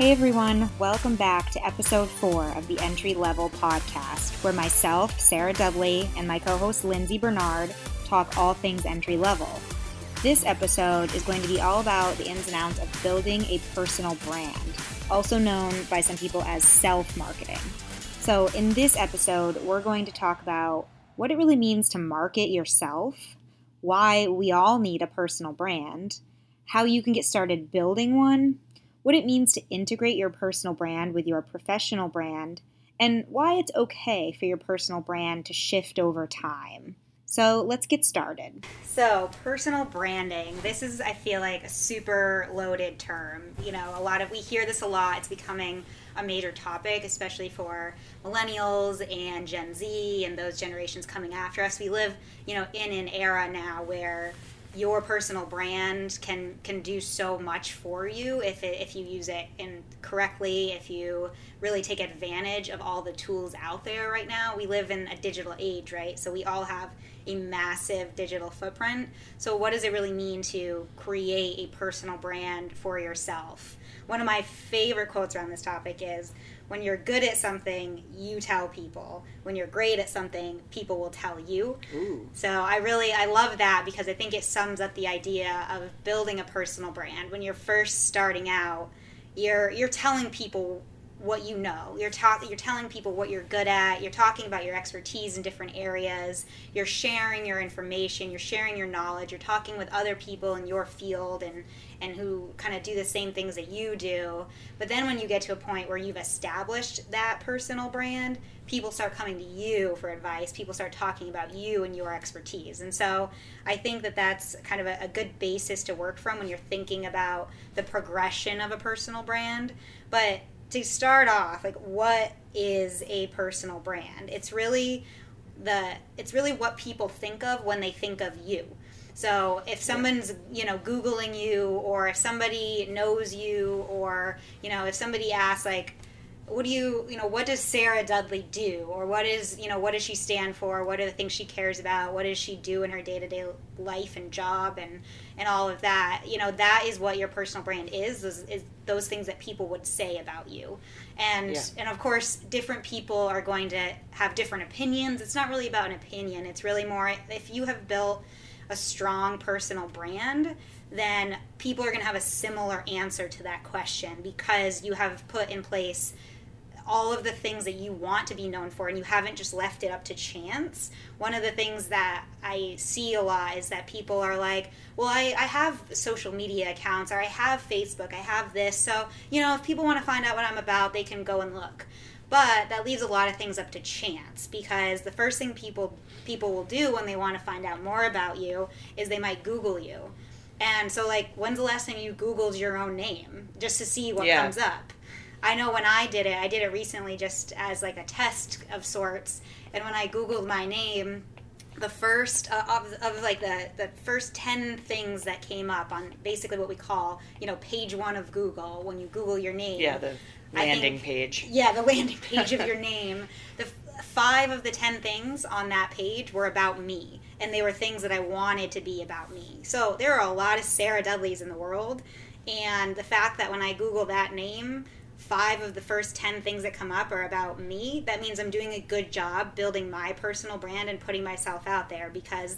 Hey everyone, welcome back to episode four of the Entry Level Podcast, where myself, Sarah Dudley, and my co host Lindsay Bernard talk all things entry level. This episode is going to be all about the ins and outs of building a personal brand, also known by some people as self marketing. So, in this episode, we're going to talk about what it really means to market yourself, why we all need a personal brand, how you can get started building one what it means to integrate your personal brand with your professional brand, and why it's okay for your personal brand to shift over time. So let's get started. So, personal branding. This is, I feel like, a super loaded term. You know, a lot of, we hear this a lot. It's becoming a major topic, especially for millennials and Gen Z and those generations coming after us. We live, you know, in an era now where your personal brand can can do so much for you if it, if you use it in correctly if you really take advantage of all the tools out there right now. We live in a digital age right? So we all have a massive digital footprint. So what does it really mean to create a personal brand for yourself? One of my favorite quotes around this topic is when you're good at something, you tell people. When you're great at something, people will tell you. Ooh. So I really I love that because I think it sums up the idea of building a personal brand. When you're first starting out, you're you're telling people what you know. You're talking you're telling people what you're good at. You're talking about your expertise in different areas. You're sharing your information, you're sharing your knowledge. You're talking with other people in your field and and who kind of do the same things that you do. But then when you get to a point where you've established that personal brand, people start coming to you for advice. People start talking about you and your expertise. And so I think that that's kind of a, a good basis to work from when you're thinking about the progression of a personal brand. But to start off, like what is a personal brand? It's really the it's really what people think of when they think of you. So if someone's, you know, googling you or if somebody knows you or, you know, if somebody asks like what do you you know what does sarah dudley do? Or what is you know what does she stand for? What are the things she cares about? What does she do in her day-to-day life and job and and all of that? You know that is what your personal brand is is, is those things that people would say about you. And yeah. and of course different people are going to have different opinions. It's not really about an opinion. It's really more if you have built a strong personal brand then people are going to have a similar answer to that question because you have put in place all of the things that you want to be known for and you haven't just left it up to chance. One of the things that I see a lot is that people are like, well, I, I have social media accounts or I have Facebook, I have this. So, you know, if people want to find out what I'm about, they can go and look. But that leaves a lot of things up to chance because the first thing people people will do when they want to find out more about you is they might Google you. And so, like, when's the last time you Googled your own name just to see what yeah. comes up? I know when I did it, I did it recently just as like a test of sorts. And when I Googled my name, the first uh, of, of like the, the first 10 things that came up on basically what we call, you know, page one of Google, when you Google your name. Yeah, the landing think, page. Yeah, the landing page of your name. The five of the 10 things on that page were about me. And they were things that I wanted to be about me. So there are a lot of Sarah Dudleys in the world. And the fact that when I Google that name, five of the first 10 things that come up are about me, that means I'm doing a good job building my personal brand and putting myself out there because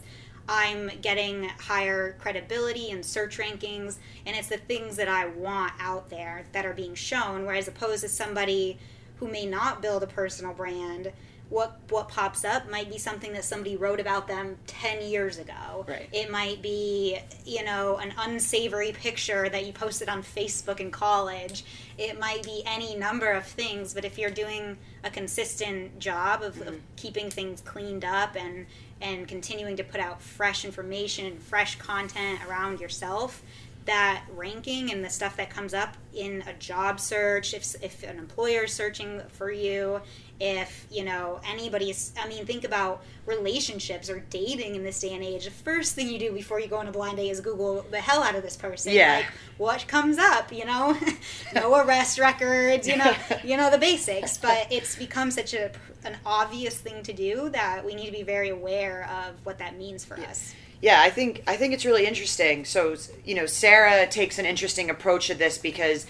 I'm getting higher credibility and search rankings, and it's the things that I want out there that are being shown, whereas opposed to somebody who may not build a personal brand what what pops up might be something that somebody wrote about them 10 years ago right. it might be you know an unsavory picture that you posted on facebook in college it might be any number of things but if you're doing a consistent job of, mm-hmm. of keeping things cleaned up and and continuing to put out fresh information and fresh content around yourself that ranking and the stuff that comes up in a job search if, if an employer is searching for you if you know anybody's i mean think about relationships or dating in this day and age. The first thing you do before you go on a blind date is google the hell out of this person. Yeah. Like what comes up you know? No arrest records you know you know the basics. But it's become such a an obvious thing to do that we need to be very aware of what that means for us yeah, I think I think it's really interesting. So, you know, Sarah takes an interesting approach to this because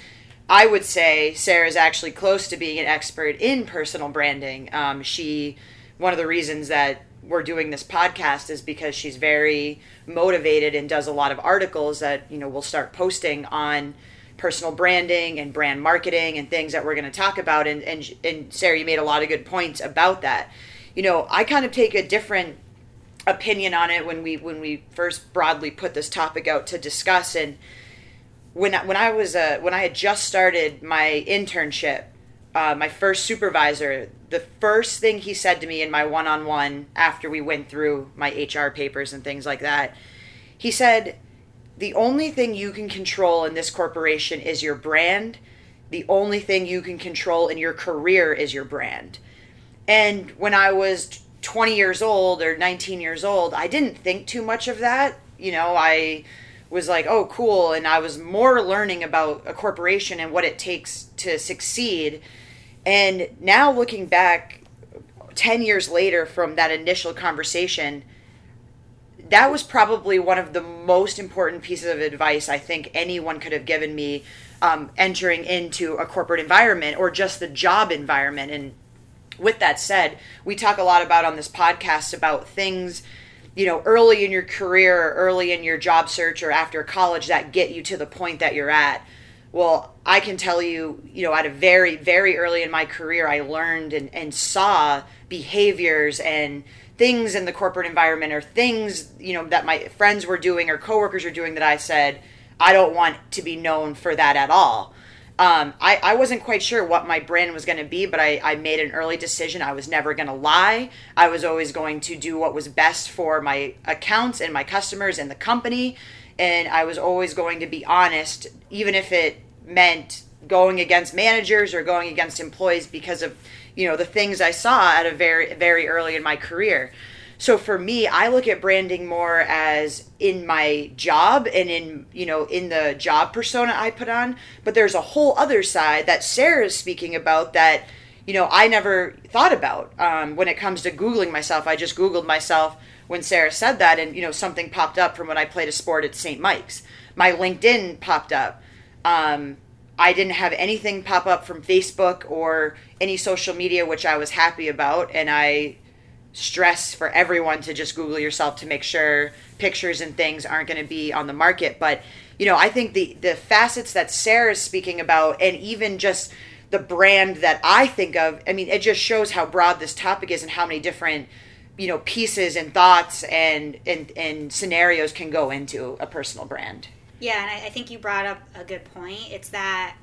I would say Sarah is actually close to being an expert in personal branding. Um, she, one of the reasons that we're doing this podcast is because she's very motivated and does a lot of articles that you know we'll start posting on personal branding and brand marketing and things that we're going to talk about and, and and Sarah you made a lot of good points about that you know I kind of take a different opinion on it when we when we first broadly put this topic out to discuss. And when I, when I was uh, when I had just started my internship uh, my first supervisor the first thing he said to me in my one-on-one after we went through my HR papers and things like that he said the only thing you can control in this corporation is your brand. The only thing you can control in your career is your brand. And when I was 20 years old or 19 years old, I didn't think too much of that. You know, I was like, oh, cool. And I was more learning about a corporation and what it takes to succeed. And now looking back 10 years later from that initial conversation, that was probably one of the most important pieces of advice I think anyone could have given me um, entering into a corporate environment or just the job environment. And with that said, we talk a lot about on this podcast about things, you know, early in your career, or early in your job search, or after college that get you to the point that you're at. Well, I can tell you, you know, at a very, very early in my career, I learned and, and saw behaviors and things in the corporate environment or things, you know, that my friends were doing or coworkers were doing that I said, I don't want to be known for that at all. Um, I, I wasn't quite sure what my brand was going to be, but I, I made an early decision. I was never going to lie. I was always going to do what was best for my accounts and my customers and the company. And I was always going to be honest, even if it meant going against managers or going against employees because of you know the things I saw at a very very early in my career. So for me, I look at branding more as in my job and in, you know, in the job persona I put on, but there's a whole other side that Sarah is speaking about that you know, I never thought about um, when it comes to Googling myself. I just Googled myself when Sarah said that, and, you know, something popped up from when I played a sport at St. Mike's. My LinkedIn popped up. Um, I didn't have anything pop up from Facebook or any social media, which I was happy about. And I stress for everyone to just Google yourself to make sure pictures and things aren't going to be on the market. But you know, I think the the facets that Sarah's speaking about, and even just the brand that I think of, I mean, it just shows how broad this topic is and how many different you know pieces and thoughts and and and scenarios can go into a personal brand. Yeah, and I, I think you brought up a good point. It's that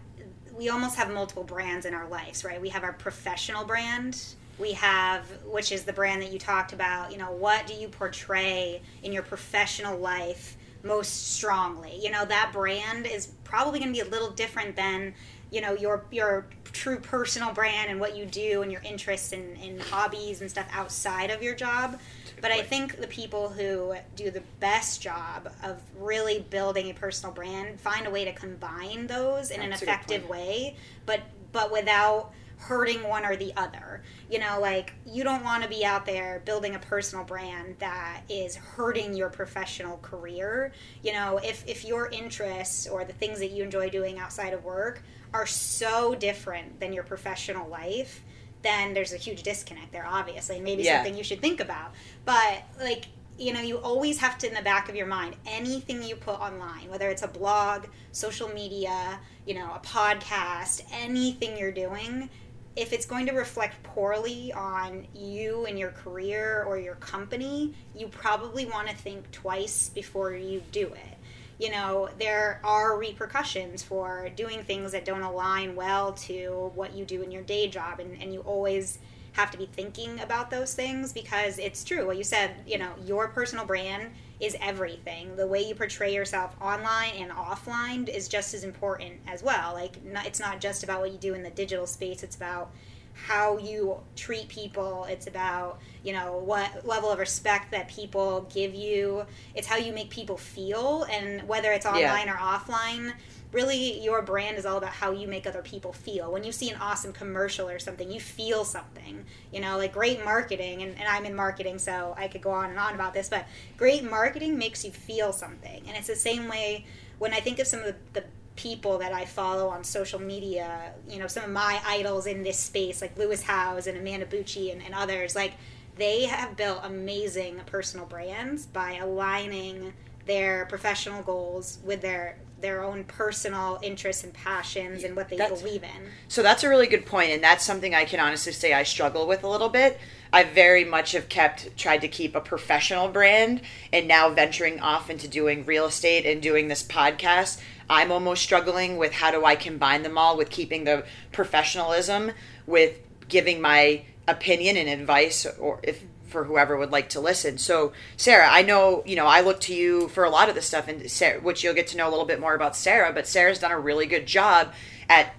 we almost have multiple brands in our lives, right? We have our professional brand we have which is the brand that you talked about you know what do you portray in your professional life most strongly? You know that brand is probably going to be a little different than you know your your true personal brand and what you do and your interests and, and hobbies and stuff outside of your job. But i think the people who do the best job of really building a personal brand find a way to combine those in That's an effective way but but without hurting one or the other. You know, like you don't want to be out there building a personal brand that is hurting your professional career. You know, if if your interests or the things that you enjoy doing outside of work are so different than your professional life, then there's a huge disconnect there obviously. Maybe yeah. something you should think about. But like you know, you always have to in the back of your mind anything you put online, whether it's a blog, social media, you know, a podcast, anything you're doing, if it's going to reflect poorly on you and your career or your company, you probably want to think twice before you do it. You know, there are repercussions for doing things that don't align well to what you do in your day job, and, and you always have to be thinking about those things because it's true what you said, you know, your personal brand is everything. The way you portray yourself online and offline is just as important as well. Like, not, it's not just about what you do in the digital space, it's about how you treat people. It's about, you know, what level of respect that people give you. It's how you make people feel. And whether it's online yeah. or offline, really your brand is all about how you make other people feel. When you see an awesome commercial or something you feel something you know like great marketing and, and i'm in marketing so i could go on and on about this but great marketing makes you feel something. And it's the same way when i think of some of the, the people that I follow on social media, you know, some of my idols in this space, like Lewis Howes and Amanda Bucci and, and others, like they have built amazing personal brands by aligning their professional goals with their their own personal interests and passions and what they That's- believe in. So that's a really good point, and that's something I can honestly say I struggle with a little bit. I very much have kept tried to keep a professional brand, and now venturing off into doing real estate and doing this podcast, I'm almost struggling with how do I combine them all with keeping the professionalism with giving my opinion and advice, or if for whoever would like to listen. So, Sarah, I know you know I look to you for a lot of this stuff, and Sarah, which you'll get to know a little bit more about Sarah. But Sarah's done a really good job at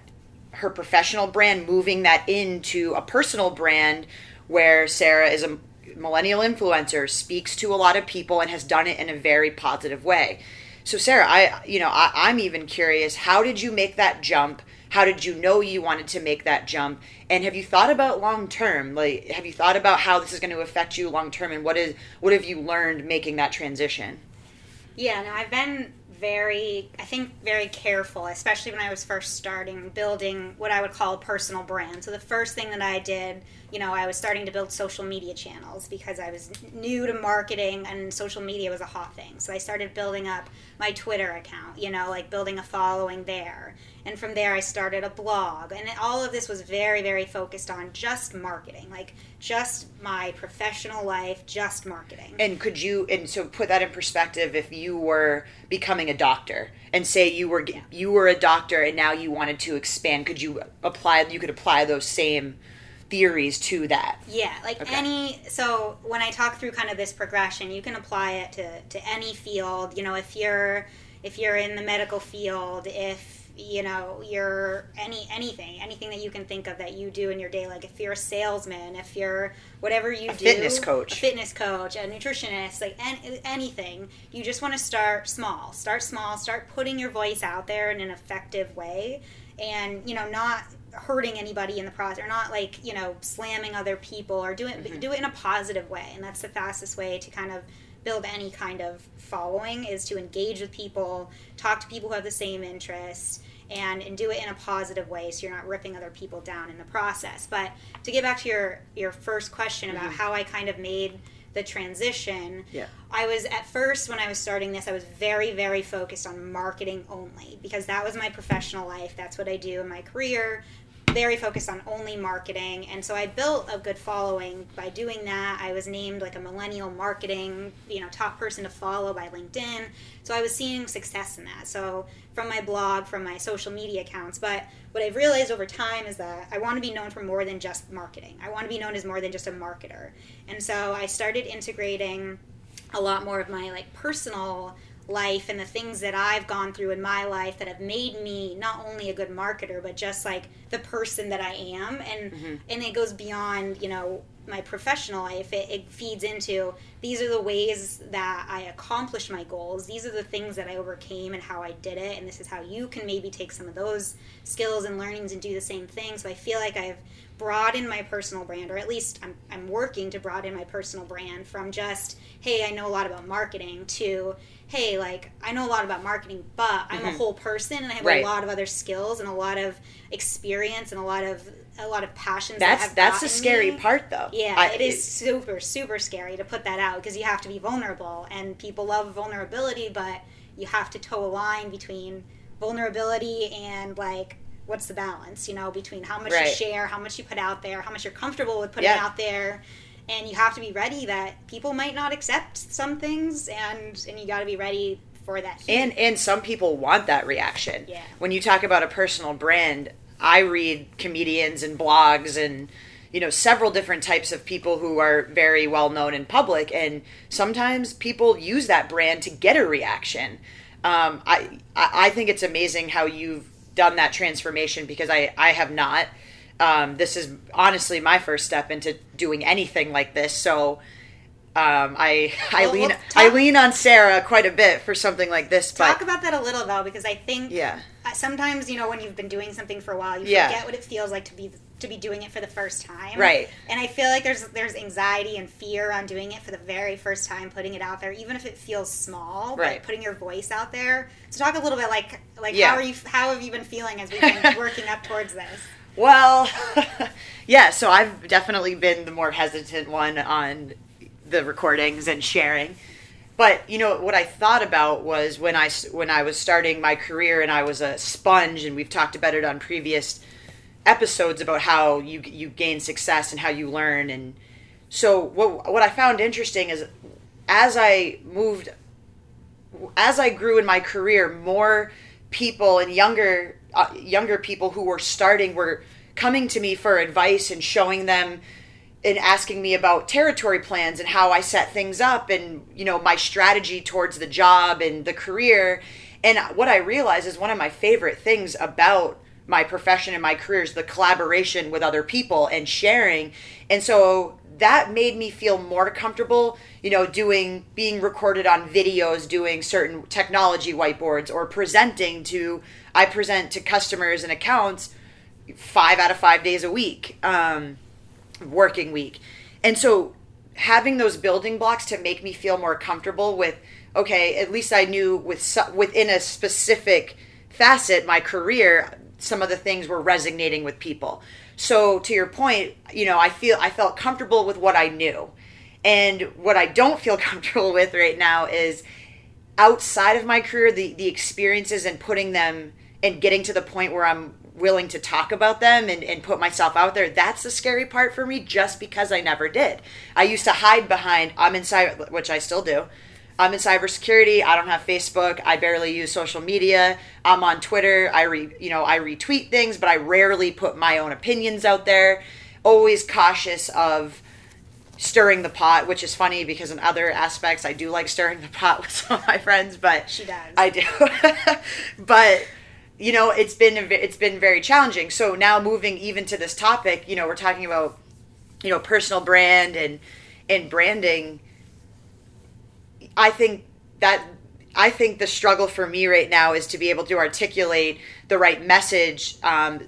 her professional brand, moving that into a personal brand where Sarah is a millennial influencer, speaks to a lot of people, and has done it in a very positive way. So, Sarah, I you know I, I'm even curious. How did you make that jump? How did you know you wanted to make that jump? And have you thought about long term? Like, have you thought about how this is going to affect you long term? And what is what have you learned making that transition? Yeah, no, I've been very, I think, very careful, especially when I was first starting building what I would call a personal brand. So the first thing that I did, you know, I was starting to build social media channels because I was new to marketing and social media was a hot thing. So I started building up my Twitter account, you know, like building a following there. And from there, I started a blog. And all of this was very, very focused on just marketing, like just my professional life, just marketing. And could you and so put that in perspective if you were becoming a doctor and say you were you were a doctor and now you wanted to expand, could you apply you could apply those same theories to that? Yeah, like Okay. any. So when I talk through kind of this progression, you can apply it to to any field. You know, if you're if you're in the medical field, if you know you're any anything anything that you can think of that you do in your day like if you're a salesman if you're whatever you A do fitness coach. a fitness coach a nutritionist like an, anything you just want to start small start small start putting your voice out there in an effective way and you know not hurting anybody in the process or not like you know slamming other people or do it mm-hmm. do it in a positive way and that's the fastest way to kind of build any kind of following is to engage with people talk to people who have the same interests and, and do it in a positive way so you're not ripping other people down in the process. But to get back to your your first question about mm-hmm. how i kind of made the transition Yeah. I was at first when I was starting this, I was very, very focused on marketing only because that was my professional life. That's what I do in my career. Very focused on only marketing. And so I built a good following by doing that. I was named like a millennial marketing, you know, top person to follow by LinkedIn. So I was seeing success in that. So from my blog, from my social media accounts. But what I've realized over time is that I want to be known for more than just marketing. I want to be known as more than just a marketer. And so I started integrating a lot more of my like personal life and the things that I've gone through in my life that have made me not only a good marketer but just like the person that I am. And mm-hmm. and it goes beyond you know my professional life. It, it feeds into these are the ways that I accomplished my goals these are the things that I overcame and how I did it and this is how you can maybe take some of those skills and learnings and do the same thing so I feel like I've broadened my personal brand or at least I'm, I'm working to broaden my personal brand from just hey i know a lot about marketing to hey like i know a lot about marketing but i'm a mm-hmm. whole person and i have Right. a lot of other skills and a lot of experience and a lot of a lot of passions That's that have that's the scary me. part though. Yeah, I- it is super, super scary to put that out because you have to be vulnerable, and people love vulnerability, but you have to toe a line between vulnerability and like what's the balance, you know, between how much Right. you share, how much you put out there, how much you're comfortable with putting Yeah. out there, and you have to be ready that people might not accept some things, and and you got to be ready for that. heat. and and some people want that reaction. Yeah. When you talk about a personal brand, I read comedians and blogs and you know several different types of people who are very well known in public, and sometimes people use that brand to get a reaction. Um, I I think it's amazing how you've done that transformation because I I have not. Um, this is honestly my first step into doing anything like this, so. Um, I I Well, lean we'll I lean on Sarah quite a bit for something like this, but Talk about that a little though, because I think Yeah. sometimes you know when you've been doing something for a while, you Yeah. forget what it feels like to be to be doing it for the first time. Right. And I feel like there's there's anxiety and fear on doing it for the very first time, putting it out there, even if it feels small. Right. But putting your voice out there. So talk a little bit like like Yeah. how are you how have you been feeling as we've been working up towards this? Well, yeah, so I've definitely been the more hesitant one on the recordings and sharing. But you know what I thought about was when I when I was starting my career and I was a sponge, and we've talked about it on previous episodes about how you you gain success and how you learn. And so what what I found interesting is as I moved as I grew in my career, more people and younger uh, younger people who were starting were coming to me for advice and showing them and asking me about territory plans and how I set things up and you know my strategy towards the job and the career. And what I realize is one of my favorite things about my profession and my career is the collaboration with other people and sharing. And so that made me feel more comfortable, you know, doing being recorded on videos, doing certain technology whiteboards or presenting to I present to customers and accounts 5 out of 5 days a week. Um working week. And so having those building blocks to make me feel more comfortable with okay, at least I knew with within a specific facet my career some of the things were resonating with people. So to your point, you know, I feel I felt comfortable with what I knew. And what I don't feel comfortable with right now is outside of my career the the experiences and putting them and getting to the point where I'm willing to talk about them and, and put myself out there that's the scary part for me just because I never did I used to hide behind I'm inside which I still do I'm in cybersecurity I don't have Facebook I barely use social media I'm on Twitter I re you know I retweet things but I rarely put my own opinions out there always cautious of stirring the pot, which is funny because in other aspects I do like stirring the pot with some of my friends, but She does. I do. but you know, it's been it's been very challenging. So now moving even to this topic, you know, we're talking about you know personal brand and and branding. I think that I think the struggle for me right now is to be able to articulate the right message um,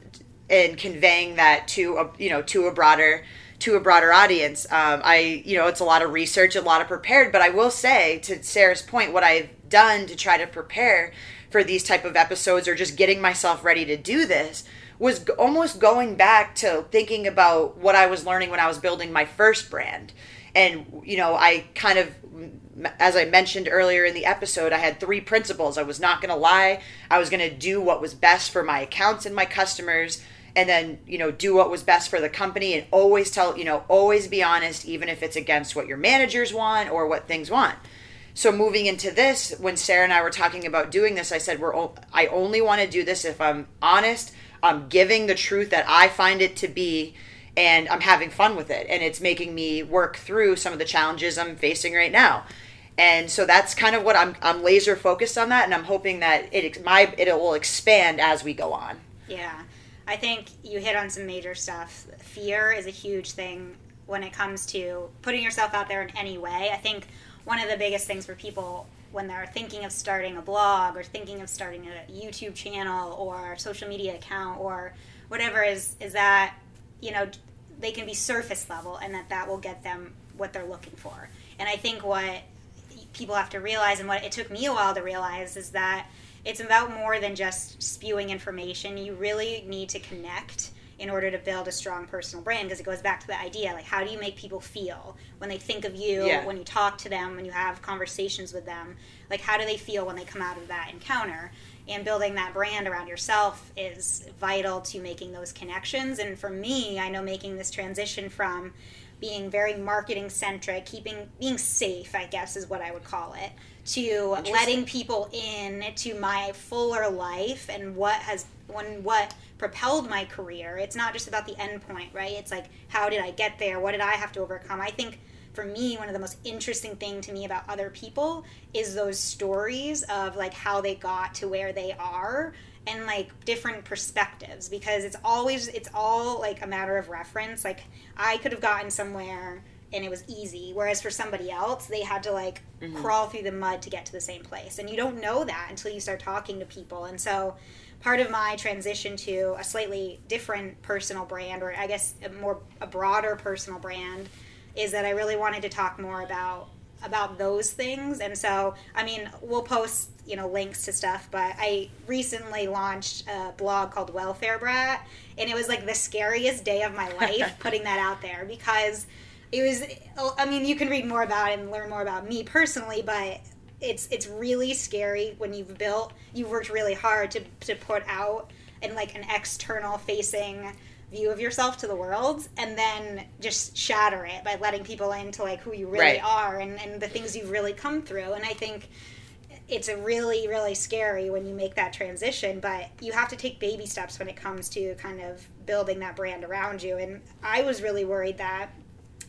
and conveying that to a you know to a broader to a broader audience. Um, I you know it's a lot of research, a lot of prepared, but I will say to Sarah's point, what I've done to try to prepare for these type of episodes or just getting myself ready to do this was almost going back to thinking about what I was learning when I was building my first brand. And, you know, I kind of, as I mentioned earlier in the episode, I had three principles. I was not going to lie. I was going to do what was best for my accounts and my customers. And then, you know, do what was best for the company and always tell, you know, always be honest, even if it's against what your managers want or what things want. So moving into this, when Sarah and I were talking about doing this, I said we're o- I only want to do this if I'm honest, I'm giving the truth that I find it to be and I'm having fun with it and it's making me work through some of the challenges I'm facing right now. And so that's kind of what I'm I'm laser focused on that and I'm hoping that it my it will expand as we go on. Yeah. I think you hit on some major stuff. Fear is a huge thing when it comes to putting yourself out there in any way. I think one of the biggest things for people when they're thinking of starting a blog or thinking of starting a YouTube channel or social media account or whatever is is that you know they can be surface level and that that will get them what they're looking for. And I think what people have to realize and what it took me a while to realize is that it's about more than just spewing information. You really need to connect in order to build a strong personal brand because it goes back to the idea like how do you make people feel when they think of you, Yeah. when you talk to them, when you have conversations with them? Like how do they feel when they come out of that encounter? And building that brand around yourself is vital to making those connections. And for me, I know making this transition from being very marketing centric, keeping being safe, I guess is what I would call it, to letting people in to my fuller life and what has when what propelled my career. It's not just about the end point, right? It's like how did I get there? What did I have to overcome? I think for me one of the most interesting thing to me about other people is those stories of like how they got to where they are and like different perspectives because it's always it's all like a matter of reference like i could have gotten somewhere and it was easy. Whereas for somebody else, they had to like Mm-hmm. crawl through the mud to get to the same place. And you don't know that until you start talking to people. And so part of my transition to a slightly different personal brand, or I guess a more a broader personal brand, is that I really wanted to talk more about about those things. And so, I mean, we'll post you know links to stuff, but I recently launched a blog called Welfare Brat, and it was like the scariest day of my life putting that out there because it was i mean you can read more about it and learn more about me personally but it's it's really scary when you've built you've worked really hard to, to put out in like an external facing view of yourself to the world and then just shatter it by letting people into like who you really Right. are and, and the things you've really come through and i think it's a really really scary when you make that transition but you have to take baby steps when it comes to kind of building that brand around you and i was really worried that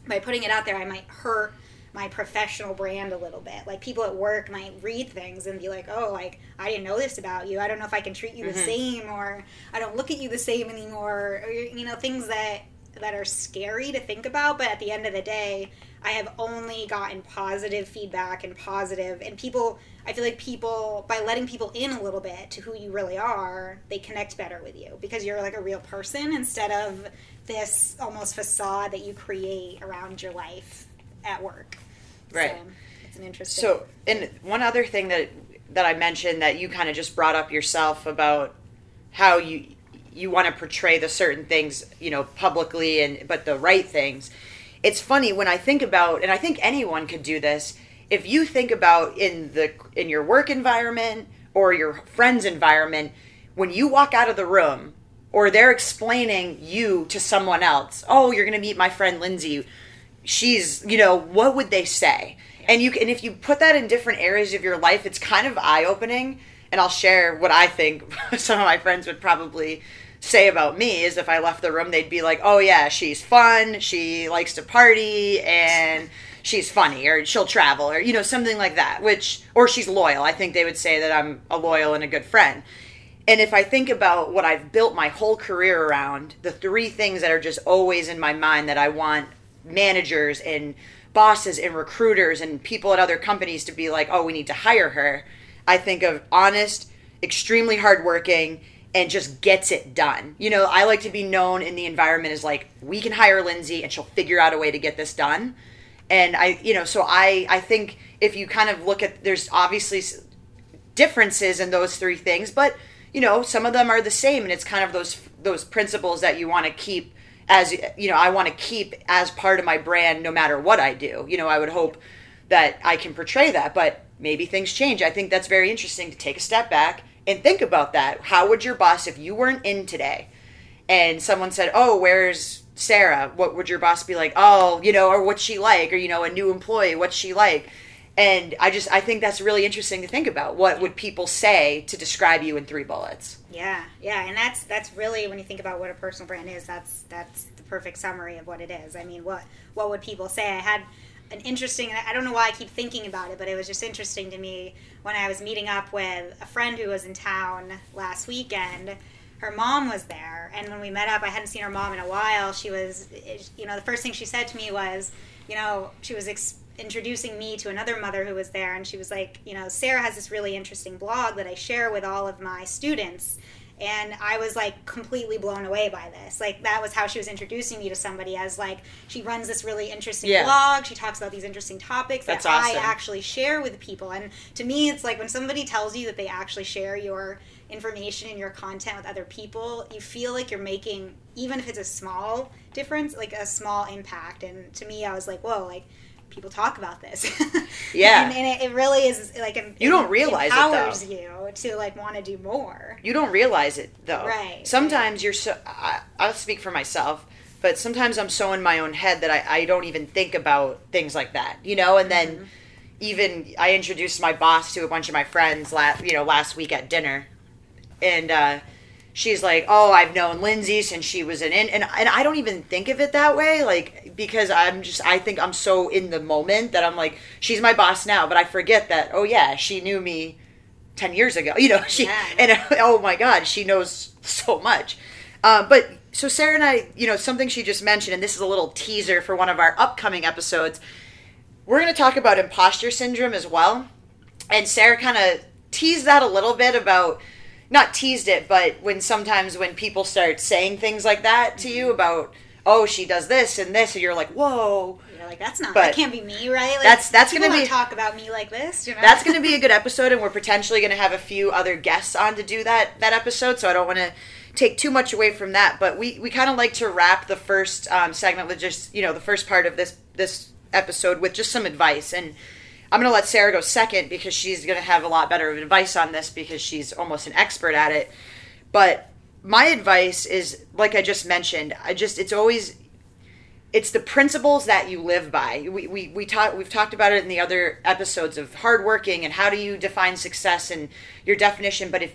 by putting it out there i might hurt my professional brand a little bit. Like people at work might read things and be like oh like i didn't know this about you. I don't know if i can treat you the mm-hmm. same or i don't look at you the same anymore or you know things that that are scary to think about. But at the end of the day i have only gotten positive feedback and positive and people i feel like people by letting people in a little bit to who you really are they connect better with you because you're like a real person instead of this almost facade that you create around your life at work Right. so it's an interesting So, and one other thing that that I mentioned that you kind of just brought up yourself about how you you want to portray the certain things, you know, publicly and but the right things. It's funny when I think about and I think anyone could do this. If you think about in the in your work environment or your friend's environment, when you walk out of the room or they're explaining you to someone else, "Oh, you're going to meet my friend Lindsay." She's you know what would they say? And you can if you put that in different areas of your life it's kind of eye-opening. And i'll share what i think some of my friends would probably say about me is if i left the room they'd be like oh yeah she's fun. She likes to party and she's funny or she'll travel or you know something like that which or she's loyal. I think they would say that i'm a loyal and a good friend. And if I think about what I've built my whole career around, the three things that are just always in my mind that I want managers and bosses and recruiters and people at other companies to be like, oh, we need to hire her, I think of honest, extremely hardworking, and just gets it done. You know, I like to be known in the environment as like, we can hire Lindsay and she'll figure out a way to get this done. And I, you know, so I, I think if you kind of look at, there's obviously differences in those three things, but you know, some of them are the same, and it's kind of those those principles that you want to keep as you know, I want to keep as part of my brand no matter what I do. You know, I would hope that I can portray that, but maybe things change. I think that's very interesting to take a step back and think about that. How would your boss, if you weren't in today, and someone said, "Oh, where's Sarah?" What would your boss be like? "Oh, you know, or what's she like?" Or you know, a new employee, what's she like? And I just I think that's really interesting to think about. What would people say to describe you in three bullets? Yeah, yeah, and that's that's really when you think about what a personal brand is, that's that's the perfect summary of what it is. I mean, what what would people say? I had an interesting, I don't know why I keep thinking about it, but it was just interesting to me when I was meeting up with a friend who was in town last weekend. Her mom was there, and when we met up, I hadn't seen her mom in a while. She was, you know, the first thing she said to me was, you know, she was. Introducing me to another mother who was there and she was like you know sarah has this really interesting blog that i share with all of my students. And i was like completely blown away by this. Like that was how she was introducing me to somebody as like she runs this really interesting Yeah. blog. She talks about these interesting topics That's that i actually share with people. And to me it's like when somebody tells you that they actually share your information and your content with other people you feel like you're making even if it's a small difference like a small impact. And to me i was like whoa like people talk about this Yeah. and, and it, it really is like em- You don't realize it, though. empowers you to like want to do more You don't realize it though. Right, Sometimes you're so. I, I'll speak for myself, but sometimes I'm so in my own head that I, I don't even think about things like that. You know, and then Mm-hmm. even I introduced my boss to a bunch of my friends last you know last week at dinner, and uh, she's like, "Oh, I've known Lindsay since she was an in," and and I don't even think of it that way, like because I'm just I think I'm so in the moment that I'm like, she's my boss now, but I forget that. Oh yeah, she knew me. 10 years ago you know she Yeah. and oh my god she knows so much uh, but so Sarah and I, you know, something she just mentioned, and this is a little teaser for one of our upcoming episodes. We're going to talk about imposter syndrome as well. And Sarah kind of teased that a little bit about not teased it, but when sometimes when people start saying things like that to you about oh she does this and this and you're like whoa You're like, that's not. But that can't be me, right? Like, that's- that's gonna be- talk about me like this. You know? that's going to be a good episode and we're potentially going to have a few other guests on to do that that episode so i don't want to take too much away from that but we we kind of like to wrap the first um, segment with just you know the first part of this this episode with just some advice and i'm going to let sarah go second because she's going to have a lot better advice on this because she's almost an expert at it but my advice is like i just mentioned i just it's always it's the principles that you live by. We we we talk we've talked about it in the other episodes of hardworking and how do you define success and your definition. But if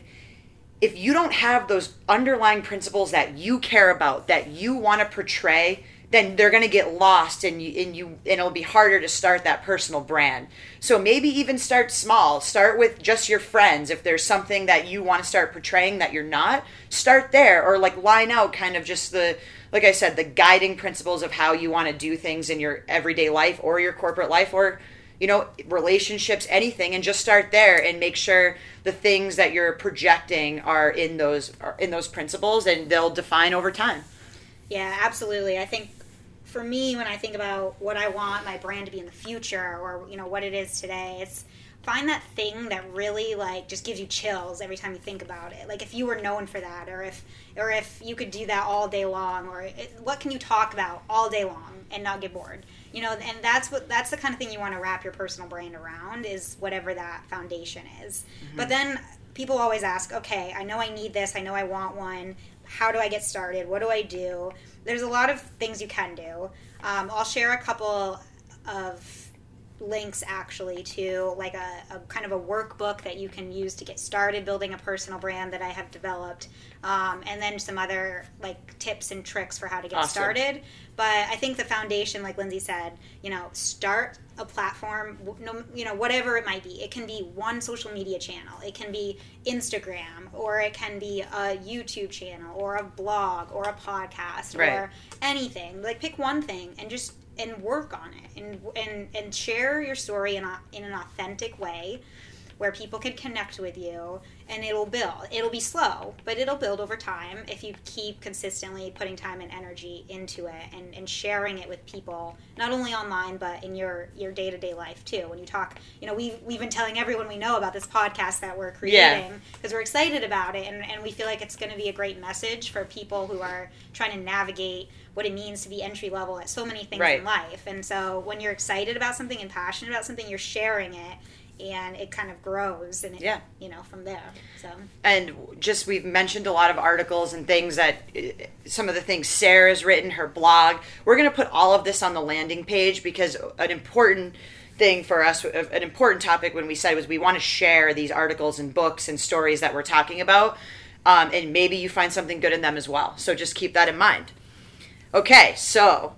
if you don't have those underlying principles that you care about, that you want to portray, then they're going to get lost and you and you and it'll be harder to start that personal brand. So maybe even start small. Start with just your friends. If there's something that you want to start portraying that you're not, start there or like line out kind of just the like I said, the guiding principles of how you want to do things in your everyday life or your corporate life or you know relationships anything and just start there and make sure the things that you're projecting are in those are in those principles and they'll define over time Yeah, absolutely. I think for me, when I think about what I want my brand to be in the future, or you know what it is today, it's find that thing that really like just gives you chills every time you think about it. Like if you were known for that, or if or if you could do that all day long, or it, what can you talk about all day long and not get bored? You know, and that's what that's the kind of thing you want to wrap your personal brand around is whatever that foundation is. Mm-hmm. But then people always ask, okay, I know I need this, I know I want one. How do I get started? What do I do? There's a lot of things you can do. Um, I'll share a couple of links actually to like a, a kind of a workbook that you can use to get started building a personal brand that I have developed, um, and then some other like tips and tricks for how to get Awesome. started. But I think the foundation, like Lindsay said, you know, start a platform, no, you know, whatever it might be. It can be one social media channel, it can be Instagram, or it can be a YouTube channel, or a blog, or a podcast, Right. or anything. Like pick one thing and just and work on it, and and and share your story in a, in an authentic way where people can connect with you and it'll build. It'll be slow, but it'll build over time if you keep consistently putting time and energy into it and, and sharing it with people, not only online but in your your day to day life too. When you talk, you know, we've we've been telling everyone we know about this podcast that we're creating because we're excited about it and, and we feel like it's going to be a great message for people who are trying to navigate what it means to be entry level at so many things Right. in life. And so when you're excited about something and passionate about something, you're sharing it and it kind of grows and it, Yeah. you know, from there. So and just we've mentioned a lot of articles and things that some of the things Sarah's written, her blog. We're going to put all of this on the landing page because an important thing for us, an important topic when we said was we want to share these articles and books and stories that we're talking about, um, and maybe you find something good in them as well. So just keep that in mind. Okay, so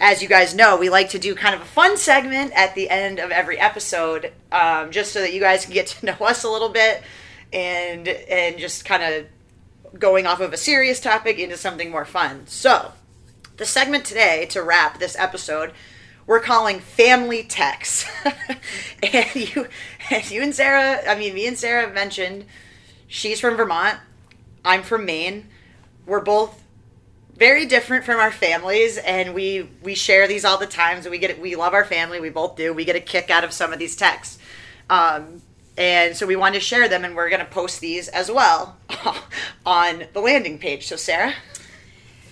as you guys know, we like to do kind of a fun segment at the end of every episode, um, just so that you guys can get to know us a little bit, and and just kind of going off of a serious topic into something more fun. So, the segment today to wrap this episode, we're calling family texts, and you and you and Sarah, I mean me and Sarah mentioned she's from Vermont, I'm from Maine. We're both very different from our families and we we share these all the times so we get we love our family we both do we get a kick out of some of these texts. Um, and so we wanted to share them and we're going to post these as well on the landing page. So sarah?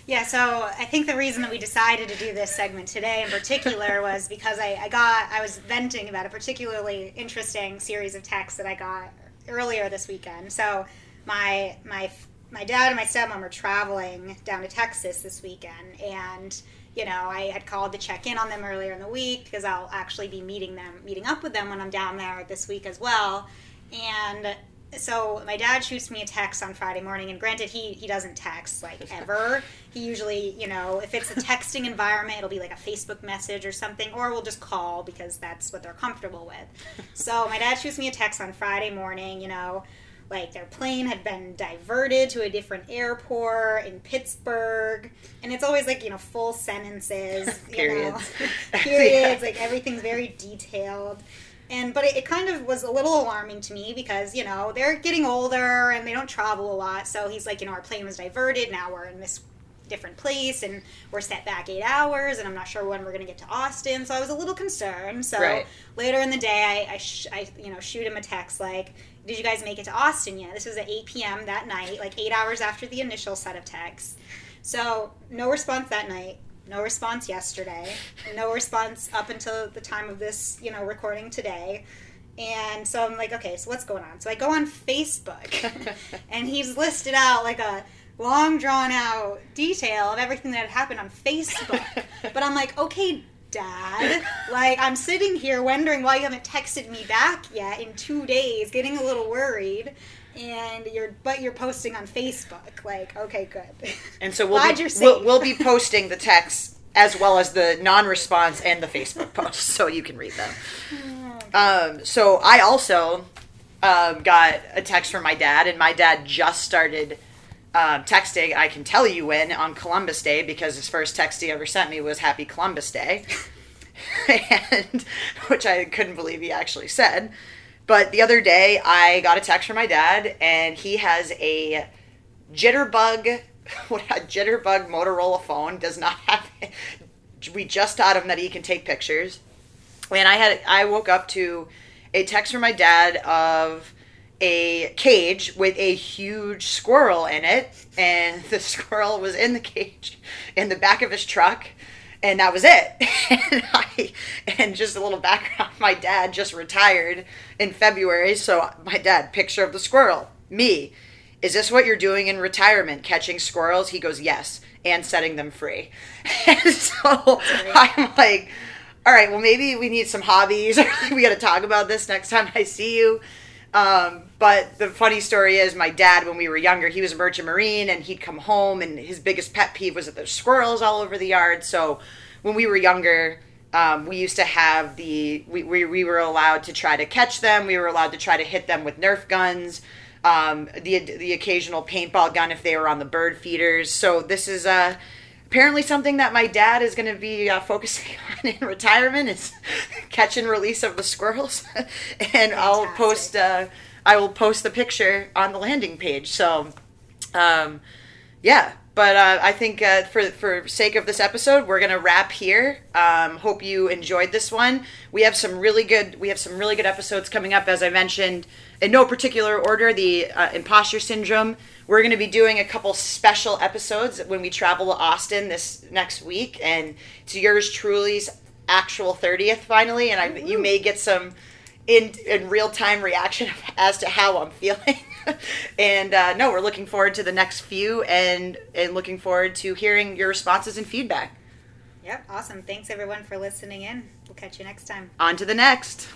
Yeah, so I think the reason that we decided to do this segment today in particular was because I, I got I was venting about a particularly interesting series of texts that I got earlier this weekend. So my my my dad and my stepmom are traveling down to Texas this weekend and you know, I had called to check in on them earlier in the week because I'll actually be meeting them, meeting up with them when I'm down there this week as well. And so my dad shoots me a text on Friday morning, and granted, he he doesn't text like ever. He usually, you know, if it's a texting environment, it'll be like a Facebook message or something, or we'll just call because that's what they're comfortable with. So my dad shoots me a text on Friday morning, you know. Like their plane had been diverted to a different airport in Pittsburgh, and it's always like you know full sentences, you Periods. know, periods, like everything's very detailed. And but it, it kind of was a little alarming to me because you know they're getting older and they don't travel a lot. So he's like, you know, our plane was diverted. Now we're in this different place and we're set back eight hours and i'm not sure when we're going to get to austin so i was a little concerned so Right. later in the day I, I, sh- I you know shoot him a text like did you guys make it to austin yet? This was at 8 p.m that night like eight hours after the initial set of texts. So no response that night no response yesterday no response up until the time of this you know recording today. And so i'm like okay so what's going on? So i go on facebook and he's listed out like a long drawn out detail of everything that had happened on Facebook. but I'm like, okay, dad, like I'm sitting here wondering why you haven't texted me back yet in two days, getting a little worried. And you're, but you're posting on Facebook. Like, okay, good. And so we'll be, we'll, we'll be posting the texts as well as the non-response and the Facebook posts, so you can read them. Um, so I also um, got a text from my dad, and my dad just started um, texting. I can tell you when on Columbus Day because his first text he ever sent me was Happy Columbus Day, and which I couldn't believe he actually said. But the other day, I got a text from my dad, and he has a jitterbug what a jitterbug motorola phone does not have we just taught him that he can take pictures and i had i woke up to a text from my dad of a cage with a huge squirrel in it and the squirrel was in the cage in the back of his truck and that was it. And i and just a little background my dad just retired in february so my dad picture of the squirrel. Me. Is this what you're doing in retirement? Catching squirrels? He goes yes and setting them free. And so i'm like all right well maybe we need some hobbies. We got to talk about this next time i see you. Um, but the funny story is my dad when we were younger he was a merchant marine and he'd come home and his biggest pet peeve was that there's squirrels all over the yard. So when we were younger um, we used to have the we, we, we were allowed to try to catch them. We were allowed to try to hit them with nerf guns um, the the occasional paintball gun if they were on the bird feeders. So this is uh, apparently something that my dad is going to be uh, focusing on in retirement is catch and release of the squirrels, and I'll post uh, I will post the picture on the landing page. So um, yeah. But uh, I think uh, for for sake of this episode, we're gonna wrap here. Um, hope you enjoyed this one. We have some really good we have some really good episodes coming up. As I mentioned, in no particular order, the uh, imposter syndrome. We're gonna be doing a couple special episodes when we travel to Austin this next week, and it's yours truly's actual thirtieth finally, and I you may get some in in real time reaction as to how I'm feeling. and uh, no, we're looking forward to the next few, and and looking forward to hearing your responses and feedback. Yep, awesome. Thanks everyone for listening in. We'll catch you next time. On to the next.